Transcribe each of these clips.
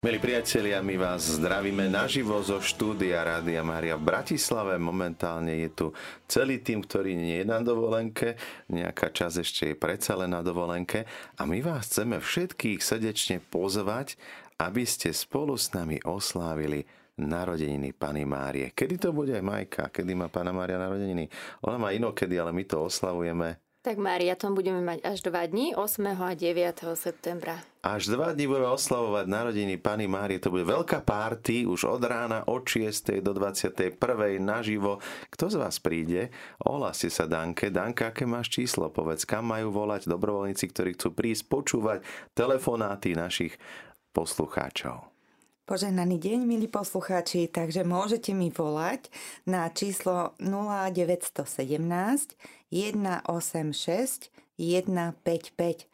Milí priatelia, my vás zdravíme naživo zo štúdia Rádia Mária v Bratislave. Momentálne je tu celý tým, ktorý nie je na dovolenke. Nejaká časť ešte je predsa len na dovolenke. A my vás chceme všetkých srdečne pozvať, aby ste spolu s nami oslávili narodeniny Pany Márie. Kedy to bude aj Majka? Kedy má Pana Mária narodeniny? Ona má inokedy, ale my to oslavujeme tak Mária, tom budeme mať až dva dní, 8. a 9. septembra. Až dva dní budeme oslavovať narodiny Pany Márie. To bude veľká párty už od rána od 6. do 21. naživo. Kto z vás príde? Ohláste sa Danke. Danka, aké máš číslo? Povedz, kam majú volať dobrovoľníci, ktorí chcú prísť počúvať telefonáty našich poslucháčov. Poženaný deň, milí poslucháči, takže môžete mi volať na číslo 0917 186 155.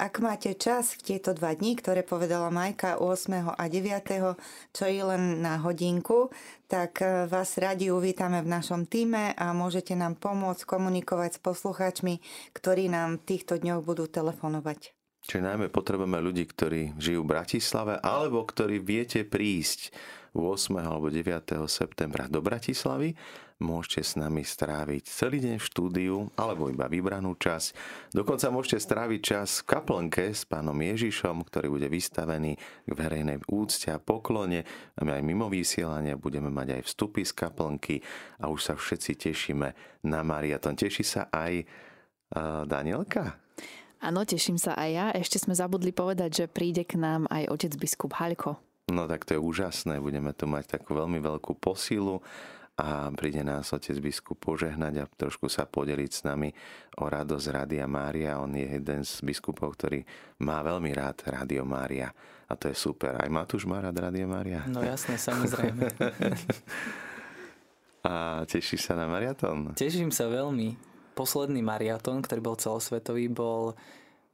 Ak máte čas v tieto dva dní, ktoré povedala Majka 8. a 9., čo je len na hodinku, tak e, vás radi uvítame v našom týme a môžete nám pomôcť komunikovať s poslucháčmi, ktorí nám v týchto dňoch budú telefonovať. Čiže najmä potrebujeme ľudí, ktorí žijú v Bratislave alebo ktorí viete prísť 8. alebo 9. septembra do Bratislavy. Môžete s nami stráviť celý deň v štúdiu alebo iba vybranú čas. Dokonca môžete stráviť čas v kaplnke s pánom Ježišom, ktorý bude vystavený k verejnej úcte a poklone. Máme aj mimo vysielania, budeme mať aj vstupy z kaplnky a už sa všetci tešíme na Mariaton. Teší sa aj uh, Danielka? Áno, teším sa aj ja. Ešte sme zabudli povedať, že príde k nám aj otec biskup Haľko. No tak to je úžasné, budeme tu mať takú veľmi veľkú posilu a príde nás otec biskup požehnať a trošku sa podeliť s nami o radosť Rádia Mária. On je jeden z biskupov, ktorý má veľmi rád Rádio Mária a to je super. Aj Matúš má rád Rádio Mária? No jasné, samozrejme. a tešíš sa na mariatón? Teším sa veľmi. Posledný mariatón, ktorý bol celosvetový, bol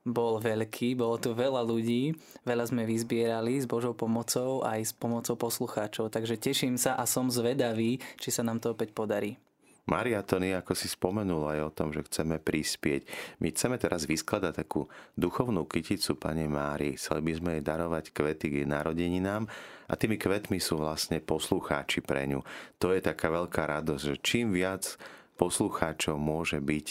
bol veľký, bolo tu veľa ľudí, veľa sme vyzbierali s Božou pomocou aj s pomocou poslucháčov, takže teším sa a som zvedavý, či sa nám to opäť podarí. Mariatony, ako si spomenul aj o tom, že chceme prispieť. My chceme teraz vyskladať takú duchovnú kyticu Pane Mári. Chceli by sme jej darovať kvety k jej narodeninám a tými kvetmi sú vlastne poslucháči pre ňu. To je taká veľká radosť, že čím viac poslucháčov môže byť,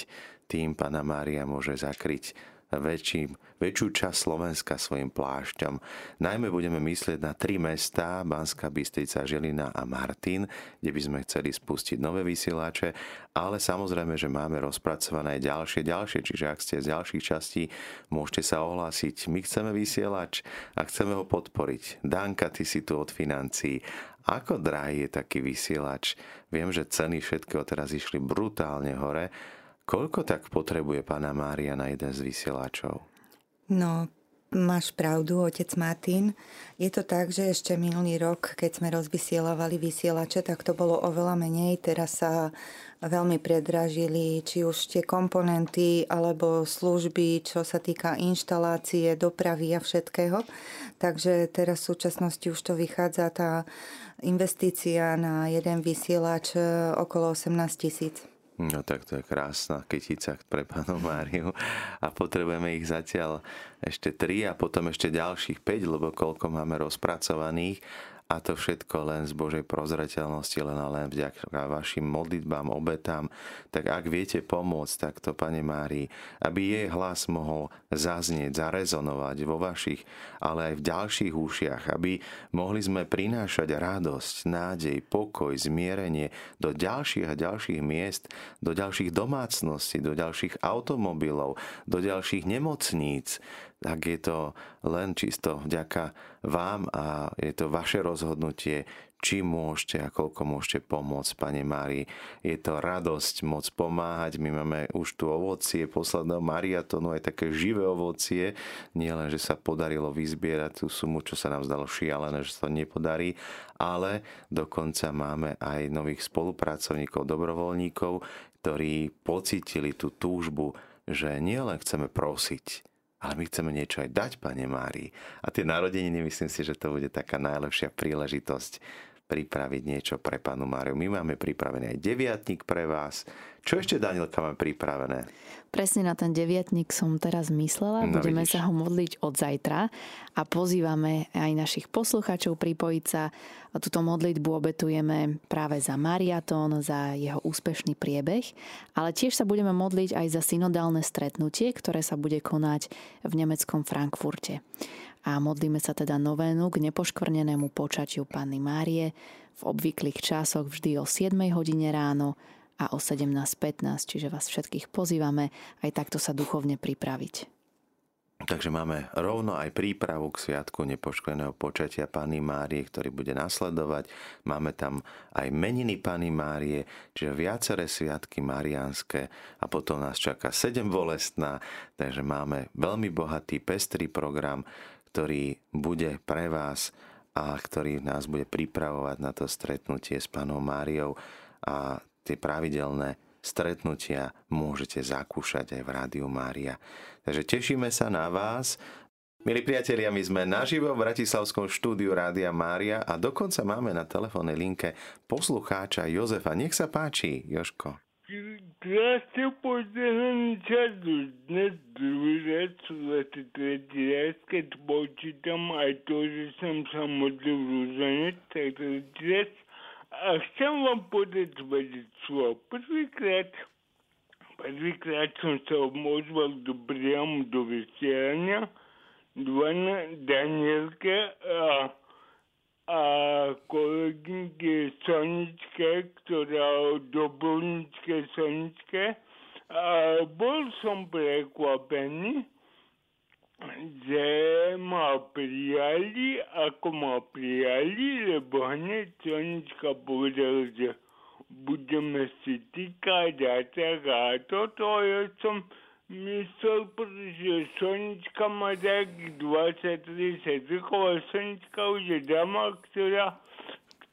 tým Pana Mária môže zakryť väčší, väčšiu časť Slovenska svojim plášťom. Najmä budeme myslieť na tri mestá, Banská Bystrica, Žilina a Martin, kde by sme chceli spustiť nové vysielače, ale samozrejme, že máme rozpracované aj ďalšie, ďalšie, čiže ak ste z ďalších častí, môžete sa ohlásiť. My chceme vysielač a chceme ho podporiť. Danka, ty si tu od financií. Ako drahý je taký vysielač? Viem, že ceny všetkého teraz išli brutálne hore, Koľko tak potrebuje pána Mária na jeden z vysielačov? No, máš pravdu, otec Martin. Je to tak, že ešte minulý rok, keď sme rozvysielavali vysielače, tak to bolo oveľa menej. Teraz sa veľmi predražili či už tie komponenty alebo služby, čo sa týka inštalácie, dopravy a všetkého. Takže teraz v súčasnosti už to vychádza tá investícia na jeden vysielač okolo 18 tisíc. No tak to je krásna kytica pre pánu Máriu. A potrebujeme ich zatiaľ ešte 3 a potom ešte ďalších 5, lebo koľko máme rozpracovaných a to všetko len z Božej prozreteľnosti, len a len vďaka vašim modlitbám, obetám. Tak ak viete pomôcť takto, Pane Márii, aby jej hlas mohol zaznieť, zarezonovať vo vašich, ale aj v ďalších ušiach, aby mohli sme prinášať radosť, nádej, pokoj, zmierenie do ďalších a ďalších miest, do ďalších domácností, do ďalších automobilov, do ďalších nemocníc, tak je to len čisto vďaka vám a je to vaše rozhodnutie, či môžete a koľko môžete pomôcť, Pane Mári. Je to radosť môcť pomáhať. My máme už tu ovocie posledného mariatonu, aj také živé ovocie. Nie len, že sa podarilo vyzbierať tú sumu, čo sa nám zdalo šialené, že sa to nepodarí, ale dokonca máme aj nových spolupracovníkov, dobrovoľníkov, ktorí pocitili tú túžbu, že nielen chceme prosiť, ale my chceme niečo aj dať, Pane Mári. A tie narodeniny, myslím si, že to bude taká najlepšia príležitosť pripraviť niečo pre panu Máriu. My máme pripravený aj deviatník pre vás. Čo ešte, Danielka, máme pripravené? Presne na ten deviatník som teraz myslela. No, Budeme vidíš. sa ho modliť od zajtra a pozývame aj našich poslucháčov pripojiť sa. A túto modlitbu obetujeme práve za mariatón, za jeho úspešný priebeh, ale tiež sa budeme modliť aj za synodálne stretnutie, ktoré sa bude konať v nemeckom Frankfurte. A modlíme sa teda novénu k nepoškvrnenému počatiu Panny Márie v obvyklých časoch vždy o 7 hodine ráno a o 17.15, čiže vás všetkých pozývame aj takto sa duchovne pripraviť. Takže máme rovno aj prípravu k sviatku nepoškveného počatia Pany Márie, ktorý bude nasledovať. Máme tam aj meniny Pany Márie, čiže viaceré sviatky mariánske a potom nás čaká 7 bolestná, takže máme veľmi bohatý, pestrý program, ktorý bude pre vás a ktorý nás bude pripravovať na to stretnutie s Panou Máriou a tie pravidelné stretnutia môžete zakúšať aj v Rádiu Mária. Takže tešíme sa na vás. Milí priatelia, my sme naživo v Bratislavskom štúdiu Rádia Mária a dokonca máme na telefónnej linke poslucháča Jozefa. Nech sa páči, Joško. gracias denunciarlos, net turėtų atitretirės, kad bočitam atėjusiam самодержу занять, atitretirės, а всем вам будет водить слово, подвигать. Подвигать он сам мозгал до прям до веселья, два Данилка, а a kolegynke Soničke, ktorá dobrovoľnícke Soničke. A bol som prekvapený, že ma prijali, ako ma prijali, lebo hneď Sonička povedala, že budeme si týkať a tak a toto. Ja som myslel, pretože Sonička má tak 20-30 rokov a Sonička už je dama, ktorá,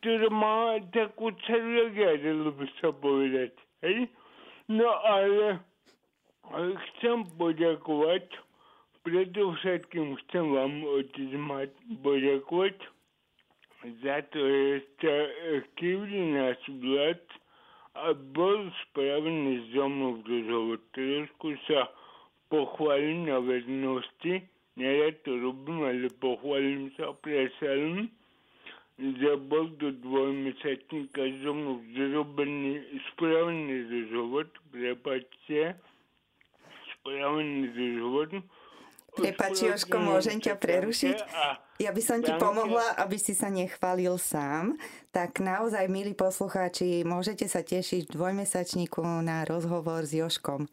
ktorá má takú celogiadu, by sa povedať. Hej? No ale, ale chcem poďakovať, predovšetkým chcem vám, otec Mat, poďakovať za to, že ste kývli náš vlad, a bol spravený so mnou rozhovor. Trošku sa pochválim na vernosti, nerad to robím, ale pochválim sa preselom, že bol do dvojmesačníka so mnou zrobený, spravený rozhovor, prepačte, spravený rozhovor. Prepač, Joško, môžem ťa prerušiť? Ja by som ti pomohla, aby si sa nechválil sám. Tak naozaj, milí poslucháči, môžete sa tešiť v dvojmesačníku na rozhovor s Joškom.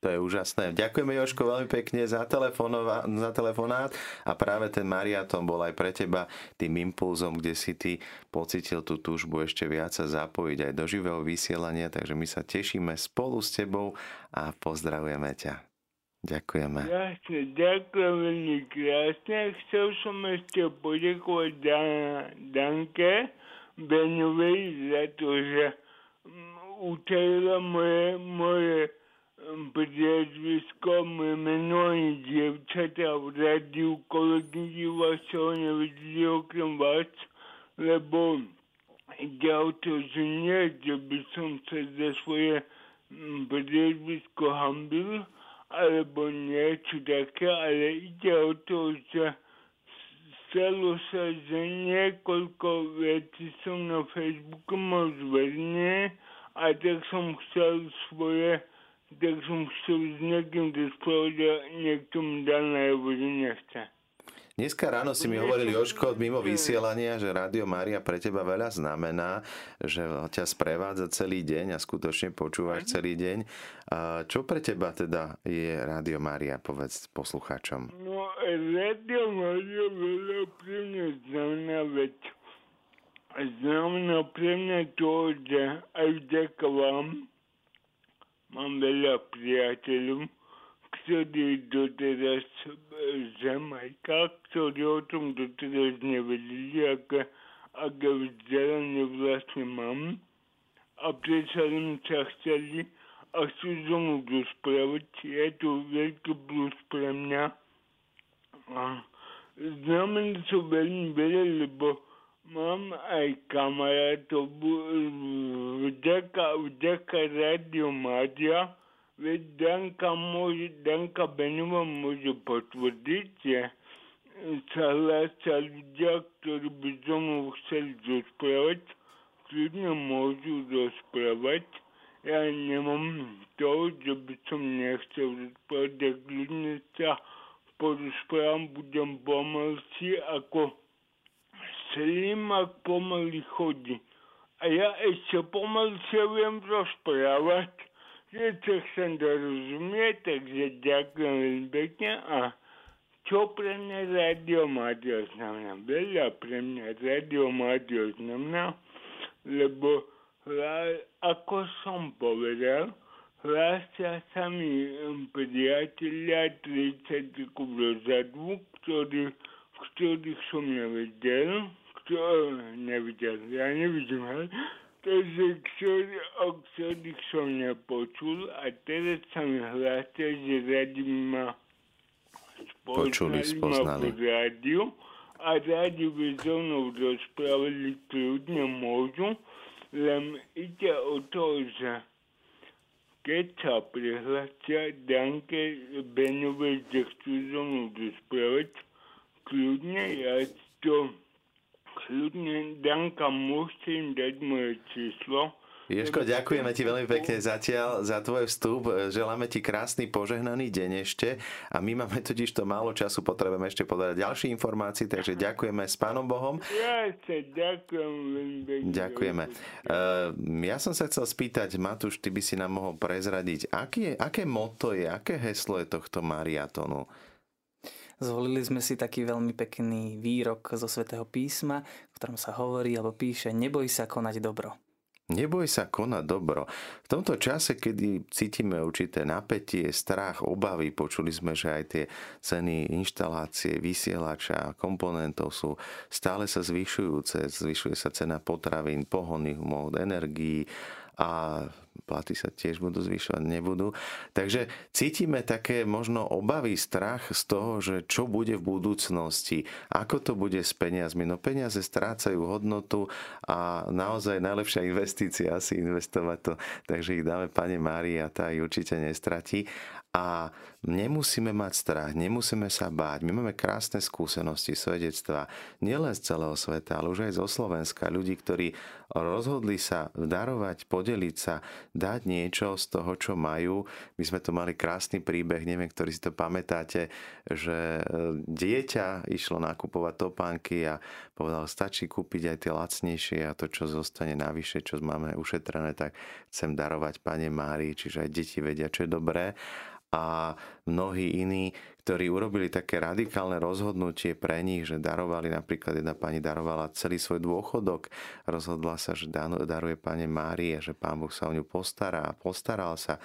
To je úžasné. Ďakujeme Joško veľmi pekne za, za telefonát a práve ten mariaton bol aj pre teba tým impulzom, kde si ty pocitil tú túžbu ešte viac sa zapojiť aj do živého vysielania, takže my sa tešíme spolu s tebou a pozdravujeme ťa. Ďakujeme. Krásne, ďakujem veľmi krásne. Chcel som ešte poďakovať Dan- Danke Beňovej za to, že utajila moje, moje priezvisko, moje meno i dievčatá v rádiu kolegy vašeho nevedeli okrem vás, lebo ide o to, že nie, že by som sa za svoje priezvisko hambil, alebo niečo také, ale ide o to, že stalo sa, že niekoľko vecí som na Facebooku mal zverejnené a tak som chcel svoje, tak som chcel s niekým rozprávať a niekto mi dal najavo, že nechce. Dneska ráno si mi hovoril Joško mimo vysielania, že Rádio Mária pre teba veľa znamená, že ťa sprevádza celý deň a skutočne počúvaš celý deň. Čo pre teba teda je Rádio Mária, povedz poslucháčom? No, Rádio Mária veľa pre mňa znamená veď. Znamená pre mňa to, že aj vďaka vám mám veľa priateľov, ktorí doteraz z Jamajka, ktorí o tom doteraz nevedeli, aké, aké vzdelanie vlastne mám. A predsa len sa chceli a chcú so mnou rozprávať. Je to veľký plus pre mňa. A znamená to veľmi veľa, lebo mám aj kamarátov vďaka, vďaka Rádio Mádia, veď Danka, môže, Danka Benová môže potvrdiť, že sa hlásia ľudia, ktorí by so mnou chceli rozprávať, kľudne môžu rozprávať. Ja nemám to, že by som nechcel rozprávať, tak kľudne sa porozprávam, budem pomalší ako slimak pomaly to chcem dorozumieť, takže ďakujem veľmi pekne a čo pre mňa Radio Mádio znamená? Veľa pre mňa Radio Mádio znamená, lebo ako som povedal, hlásia sa mi priatelia 30 rokov dozadu, ktorí, ktorých som nevedel, kto nevidel, ja nevidím, hej, takže ktorý, o ktorých som nepočul a teraz sa mi hlásia, že radi ma Počuli, spoznali. Ma rádiu a rádi by so mnou rozprávali kľudne môžu, len ide o to, že keď sa prihlásia Danke Benovej, že chcú so mnou rozprávať, kľudne ja to kľudne Danka im dať moje číslo Ješko, ďakujeme ti veľmi pekne zatiaľ za tvoj vstup. Želáme ti krásny požehnaný deň ešte a my máme totiž to málo času, potrebujeme ešte podať ďalšie informácie, takže ďakujeme s Pánom Bohom. Ja sa ďakujem Ďakujeme. Uh, ja som sa chcel spýtať, Matúš, ty by si nám mohol prezradiť, aké, aké moto je, aké heslo je tohto mariatonu? Zvolili sme si taký veľmi pekný výrok zo svätého písma, v ktorom sa hovorí alebo píše Neboj sa konať dobro. Neboj sa konať dobro. V tomto čase, kedy cítime určité napätie, strach, obavy, počuli sme, že aj tie ceny inštalácie, vysielača, komponentov sú stále sa zvyšujúce. Zvyšuje sa cena potravín, pohonných hmot, energií a platy sa tiež budú zvyšovať, nebudú. Takže cítime také možno obavy, strach z toho, že čo bude v budúcnosti, ako to bude s peniazmi. No peniaze strácajú hodnotu a naozaj najlepšia investícia asi investovať to, takže ich dáme Pane Márii a tá ich určite nestratí. A nemusíme mať strach, nemusíme sa báť. My máme krásne skúsenosti, svedectva, nielen z celého sveta, ale už aj zo Slovenska. Ľudí, ktorí rozhodli sa darovať, podeliť sa, dať niečo z toho, čo majú. My sme to mali krásny príbeh, neviem, ktorý si to pamätáte, že e, dieťa išlo nakupovať topánky a povedal, stačí kúpiť aj tie lacnejšie a to, čo zostane navyše, čo máme ušetrené, tak chcem darovať Pane Márii, čiže aj deti vedia, čo je dobré a mnohí iní, ktorí urobili také radikálne rozhodnutie pre nich, že darovali, napríklad jedna pani darovala celý svoj dôchodok, rozhodla sa, že daruje pane Márie, že pán Boh sa o ňu postará a postaral sa.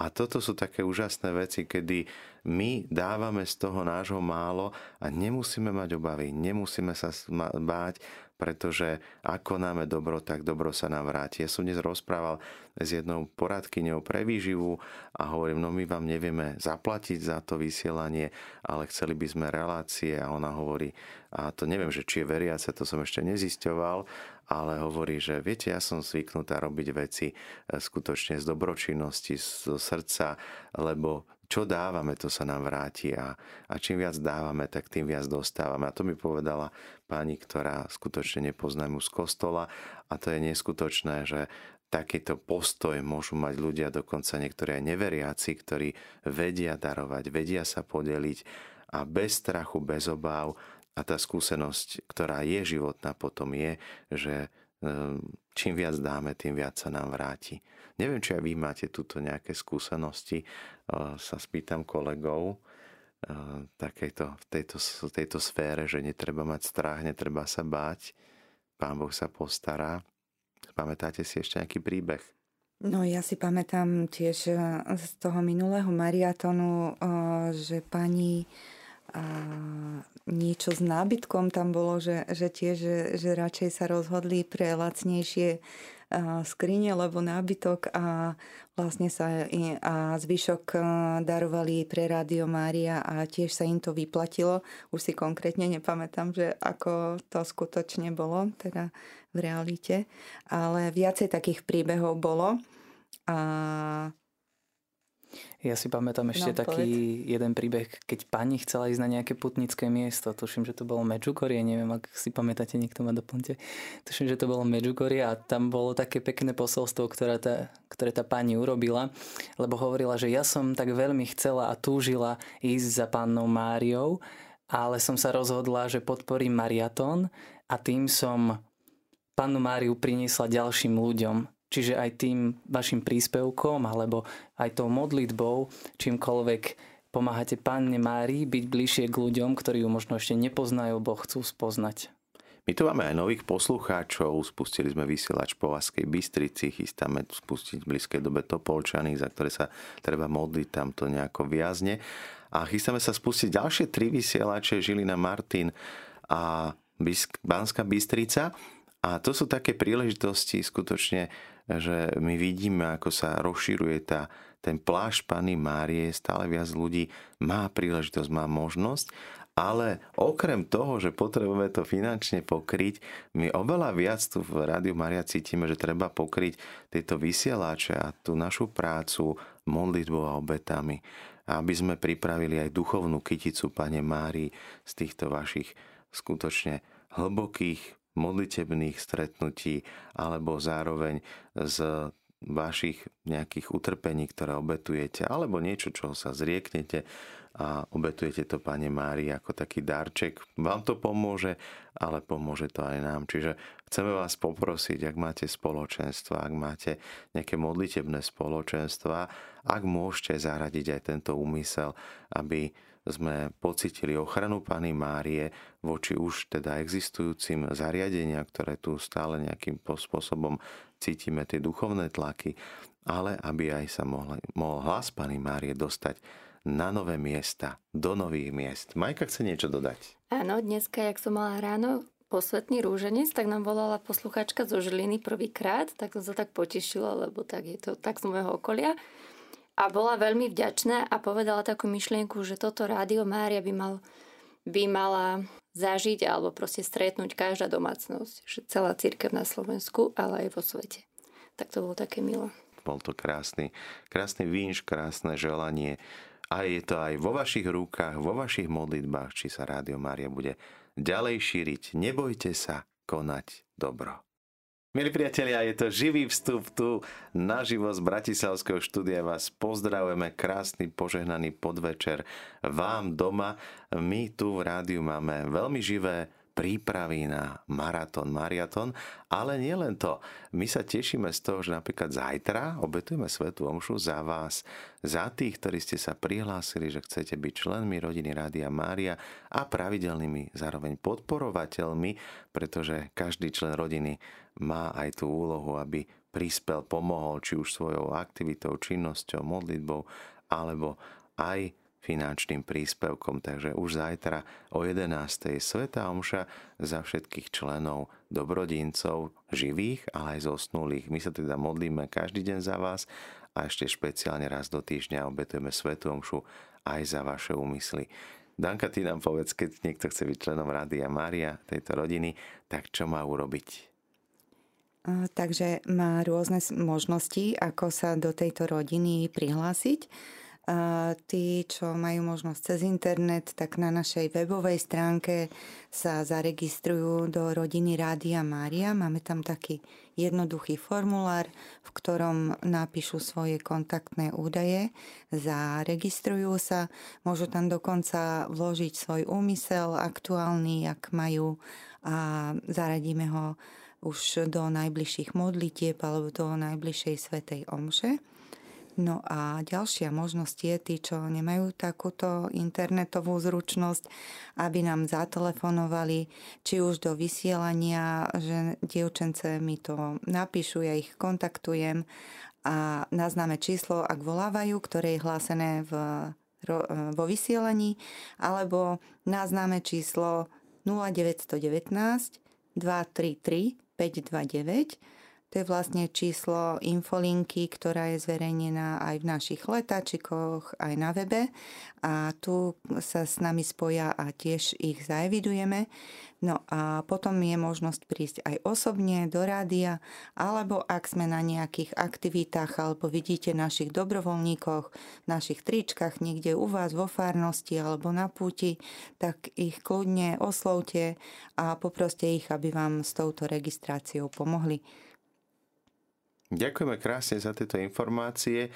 A toto sú také úžasné veci, kedy my dávame z toho nášho málo a nemusíme mať obavy, nemusíme sa báť, pretože ako náme dobro, tak dobro sa nám vráti. Ja som dnes rozprával s jednou poradkyňou pre výživu a hovorím, no my vám nevieme zaplatiť za to vysielanie, ale chceli by sme relácie a ona hovorí, a to neviem, že či je veriace, to som ešte nezisťoval, ale hovorí, že viete, ja som zvyknutá robiť veci e, skutočne z dobročinnosti, zo srdca, lebo čo dávame, to sa nám vráti a, a čím viac dávame, tak tým viac dostávame. A to mi povedala pani, ktorá skutočne nepozná mu z kostola. A to je neskutočné, že takýto postoj môžu mať ľudia, dokonca niektorí aj neveriaci, ktorí vedia darovať, vedia sa podeliť. A bez strachu, bez obáv. A tá skúsenosť, ktorá je životná potom je, že čím viac dáme, tým viac sa nám vráti. Neviem, či aj vy máte túto nejaké skúsenosti. Sa spýtam kolegov takejto, v tejto, tejto sfére, že netreba mať strach, netreba sa báť. Pán Boh sa postará. Pamätáte si ešte nejaký príbeh? No ja si pamätám tiež e, z toho minulého mariatonu, že pani a niečo s nábytkom tam bolo, že, že tiež, že, že radšej sa rozhodli pre lacnejšie skrine, lebo nábytok a vlastne sa a zvyšok darovali pre Rádio Mária a tiež sa im to vyplatilo. Už si konkrétne nepamätám, že ako to skutočne bolo, teda v realite. Ale viacej takých príbehov bolo. A ja si pamätám ešte no, taký povedz. jeden príbeh, keď pani chcela ísť na nejaké putnické miesto. Tuším, že to bolo Medžugorie, neviem, ak si pamätáte, niekto ma doplňte. Tuším, že to bolo Medžugorie a tam bolo také pekné posolstvo, ktoré tá, ktoré tá pani urobila, lebo hovorila, že ja som tak veľmi chcela a túžila ísť za pannou Máriou, ale som sa rozhodla, že podporím mariatón a tým som pannu Máriu priniesla ďalším ľuďom Čiže aj tým vašim príspevkom alebo aj tou modlitbou, čímkoľvek pomáhate Panne Márii byť bližšie k ľuďom, ktorí ju možno ešte nepoznajú, bo chcú spoznať. My tu máme aj nových poslucháčov, spustili sme vysielač po Vaskej Bystrici, chystáme spustiť v blízkej dobe Topolčany, za ktoré sa treba modliť, tam to nejako viazne. A chystáme sa spustiť ďalšie tri vysielače, Žilina Martin a Banská Bystrica. A to sú také príležitosti skutočne že my vidíme, ako sa rozširuje tá, ten plášť Pany Márie, stále viac ľudí má príležitosť, má možnosť, ale okrem toho, že potrebujeme to finančne pokryť, my oveľa viac tu v Rádiu Maria cítime, že treba pokryť tieto vysielače a tú našu prácu modlitbou a obetami, aby sme pripravili aj duchovnú kyticu Pane Márii z týchto vašich skutočne hlbokých modlitebných stretnutí alebo zároveň z vašich nejakých utrpení, ktoré obetujete, alebo niečo, čo sa zrieknete a obetujete to Pane Mári ako taký darček. Vám to pomôže, ale pomôže to aj nám. Čiže chceme vás poprosiť, ak máte spoločenstva, ak máte nejaké modlitebné spoločenstva, ak môžete zaradiť aj tento úmysel, aby sme pocitili ochranu Pany Márie voči už teda existujúcim zariadenia, ktoré tu stále nejakým spôsobom cítime tie duchovné tlaky, ale aby aj sa mohol, mohol hlas Pany Márie dostať na nové miesta, do nových miest. Majka chce niečo dodať? Áno, dneska, jak som mala ráno posvetný rúženec, tak nám volala posluchačka zo Žiliny prvýkrát, tak som sa tak potešila, lebo tak je to tak z môjho okolia a bola veľmi vďačná a povedala takú myšlienku, že toto rádio Mária by, mal, by mala zažiť alebo proste stretnúť každá domácnosť, že celá církev na Slovensku, ale aj vo svete. Tak to bolo také milé. Bol to krásny, krásny výnš, krásne želanie a je to aj vo vašich rukách, vo vašich modlitbách, či sa Rádio Mária bude ďalej šíriť. Nebojte sa konať dobro. Milí priatelia, je to živý vstup tu na živo z Bratislavského štúdia. Vás pozdravujeme, krásny požehnaný podvečer vám doma. My tu v rádiu máme veľmi živé prípravy na maratón, mariatón, ale nie len to. My sa tešíme z toho, že napríklad zajtra obetujeme Svetu Omšu za vás, za tých, ktorí ste sa prihlásili, že chcete byť členmi rodiny Rádia Mária a pravidelnými zároveň podporovateľmi, pretože každý člen rodiny má aj tú úlohu, aby prispel, pomohol, či už svojou aktivitou, činnosťou, modlitbou, alebo aj finančným príspevkom. Takže už zajtra o 11. Sveta Omša za všetkých členov dobrodincov, živých, ale aj zosnulých. My sa teda modlíme každý deň za vás a ešte špeciálne raz do týždňa obetujeme Svetu Omšu aj za vaše úmysly. Danka, ty nám povedz, keď niekto chce byť členom Rádia Mária, tejto rodiny, tak čo má urobiť? Takže má rôzne možnosti, ako sa do tejto rodiny prihlásiť. Tí, čo majú možnosť cez internet, tak na našej webovej stránke sa zaregistrujú do rodiny Rádia Mária. Máme tam taký jednoduchý formulár, v ktorom napíšu svoje kontaktné údaje, zaregistrujú sa, môžu tam dokonca vložiť svoj úmysel aktuálny, ak majú a zaradíme ho už do najbližších modlitieb alebo do najbližšej svetej omše. No a ďalšia možnosť je tí, čo nemajú takúto internetovú zručnosť, aby nám zatelefonovali, či už do vysielania, že dievčence mi to napíšu, ja ich kontaktujem a naznáme číslo, ak volávajú, ktoré je hlásené v, vo vysielaní, alebo naznáme číslo 0919 233 529 To je vlastne číslo infolinky, ktorá je zverejnená aj v našich letáčikoch, aj na webe. A tu sa s nami spoja a tiež ich zaevidujeme. No a potom je možnosť prísť aj osobne do rádia, alebo ak sme na nejakých aktivitách, alebo vidíte našich dobrovoľníkoch, našich tričkách niekde u vás vo farnosti alebo na púti, tak ich kľudne oslovte a poproste ich, aby vám s touto registráciou pomohli. Ďakujeme krásne za tieto informácie.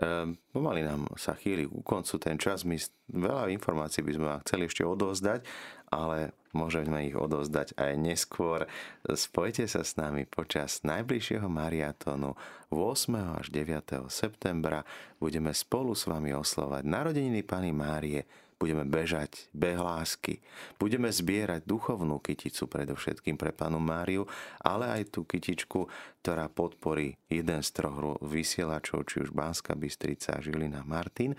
Ehm, pomaly nám sa chýli ku koncu ten čas. My veľa informácií by sme vám chceli ešte odovzdať, ale môžeme ich odovzdať aj neskôr. Spojte sa s nami počas najbližšieho mariatónu 8. až 9. septembra. Budeme spolu s vami oslovať narodeniny Pany Márie budeme bežať beh lásky, budeme zbierať duchovnú kyticu predovšetkým pre panu Máriu, ale aj tú kytičku, ktorá podporí jeden z troch vysielačov, či už Banska Bystrica, Žilina, Martin,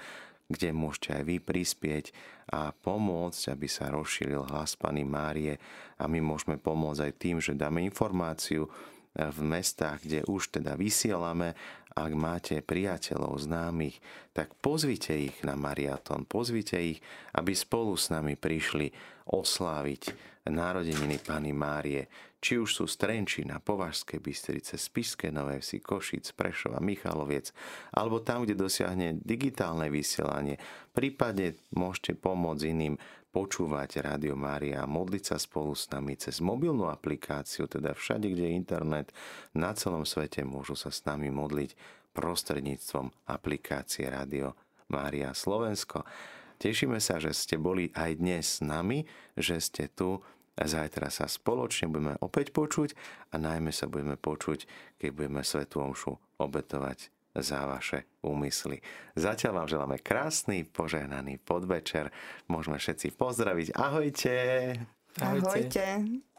kde môžete aj vy prispieť a pomôcť, aby sa rozšíril hlas Pany Márie. A my môžeme pomôcť aj tým, že dáme informáciu v mestách, kde už teda vysielame ak máte priateľov, známych, tak pozvite ich na mariatón, pozvite ich, aby spolu s nami prišli osláviť narodeniny Pany Márie, či už sú z Trenčína, Bystrice, Spišské Nové Vsi, Košic, Prešova, Michaloviec, alebo tam, kde dosiahne digitálne vysielanie. Prípadne môžete pomôcť iným počúvať Rádio Mária a modliť sa spolu s nami cez mobilnú aplikáciu, teda všade, kde je internet, na celom svete môžu sa s nami modliť prostredníctvom aplikácie Rádio Mária Slovensko. Tešíme sa, že ste boli aj dnes s nami, že ste tu. Zajtra sa spoločne budeme opäť počuť a najmä sa budeme počuť, keď budeme Svetu Omšu obetovať za vaše úmysly. Zatiaľ vám želáme krásny, požehnaný podvečer. Môžeme všetci pozdraviť. Ahojte! Ahojte! Ahojte.